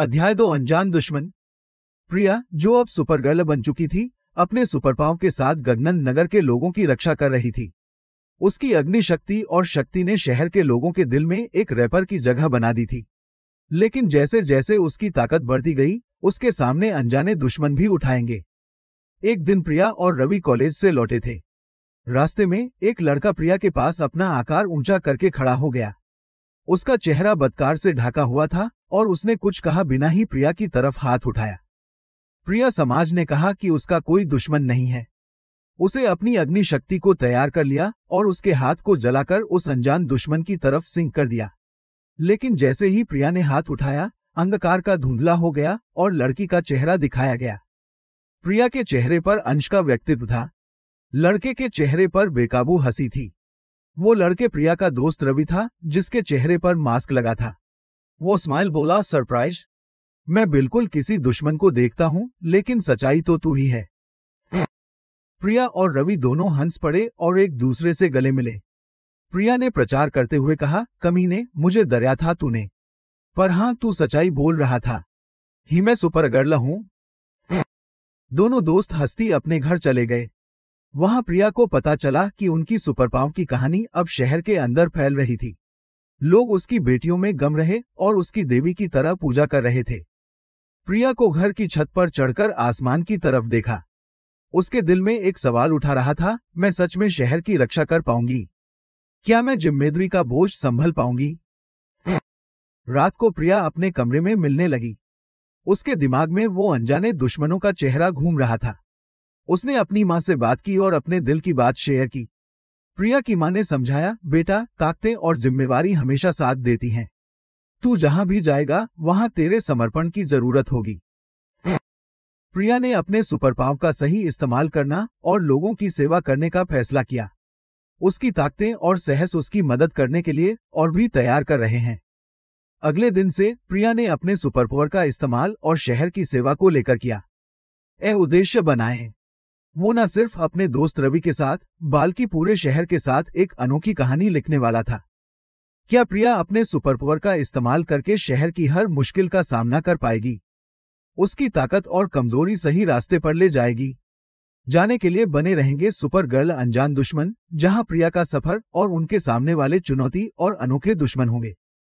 अध्याय दो, अनजान दुश्मन। प्रिया, जो अब सुपर गर्ल बन चुकी थी, अपने सुपर पाव के साथ गगनन नगर के लोगों की रक्षा कर रही थी। उसकी अग्नि शक्ति और शक्ति ने शहर के लोगों के दिल में एक रैपर की जगह बना दी थी। लेकिन जैसे जैसे उसकी ताकत बढ़ती गई, उसके सामने अनजाने दुश्मन भी उठाएँगे। एक दिन प्रिया और रवि कॉलेज से लौटे थे। रास्ते में एक लड़का प्रिया के पास अपना आकार ऊँचा करके खड़ा हो गया। उसका चेहरा बदकार से ढाका हुआ था और उसने कुछ कहा बिना ही प्रिया की तरफ़ हाथ उठाया। प्रिया समाज ने कहा कि उसका कोई दुश्मन नहीं है। उसे अपनी अग्नि शक्ति को तैयार कर लिया और उसके हाथ को जलाकर उस अनजान दुश्मन की तरफ़ सिंक कर दिया। लेकिन जैसे ही प्रिया ने हाथ उठाया, अंधकार का धुंधला हो गया और लड़की का चेहरा दिखाया गया। प्रिया के चेहरे पर अंश का व्यक्तित्व था। लड़के के चेहरे पर बेकाबू हँसी थी। वो लड़के प्रिया का दोस्त रवि था, जिसके चेहरे पर मास्क लगा था। वो स्माइल बोला, सरप्राइज़? मैं बिल्कुल किसी दुश्मन को देखता हूँ, लेकिन सच्चाई तो तू ही है। प्रिया और रवि दोनों हंस पड़े और एक दूसरे से गले मिले। प्रिया ने प्रचार करते हुए कहा कमी ने मुझे दरिया था तूने। पर हाँ, तू सच्चाई बोल रहा था। ही मैं सुपर गर्ल हूँ। दोनों दोस्त हस्ती अपने घर चले गए। वहाँ प्रिया को पता चला कि उनकी सुपरपाव की कहानी अब शहर के अंदर फैल रही थी। लोग उसकी बेटियों में गम रहे और उसकी देवी की तरह पूजा कर रहे थे। प्रिया को घर की छत पर चढ़कर आसमान की तरफ़ देखा। उसके दिल में एक सवाल उठा रहा था, मैं सच में शहर की रक्षा कर पाऊँगी? क्या मैं ज़िम्मेदारी का बोझ संभल पाऊँगी? रात को प्रिया अपने कमरे में मिलने लगी। उसके दिमाग में वो अनजाने दुश्मनों का चेहरा घूम रहा था। उसने अपनी माँ से बात की और अपने दिल की बात शेयर की। प्रिया की माँ ने समझाया, बेटा, ताकतें और जिम्मेवारी हमेशा साथ देती हैं। तू जहाँ भी जाएगा, वहाँ तेरे समर्पण की ज़रूरत होगी। प्रिया ने अपने सुपर पाव का सही इस्तेमाल करना और लोगों की सेवा करने का फैसला किया। उसकी ताकतें और सहस उसकी मदद करने के लिए और भी तैयार कर रहे हैं। अगले दिन से प्रिया ने अपने सुपर पावर का इस्तेमाल और शहर की सेवा को लेकर किया। ए उद्देश्य बनाए। वो न सिर्फ़ अपने दोस्त रवि के साथ, बल्कि पूरे शहर के साथ एक अनोखी कहानी लिखने वाला था। क्या प्रिया अपने सुपर पावर का इस्तेमाल करके शहर की हर मुश्किल का सामना कर पाएगी? उसकी ताकत और कमज़ोरी सही रास्ते पर ले जाएगी। जाने के लिए बने रहेंगे सुपर गर्ल, अनजान दुश्मन, जहाँ प्रिया का सफ़र और उनके सामने वाले चुनौती और अनोखे दुश्मन होंगे।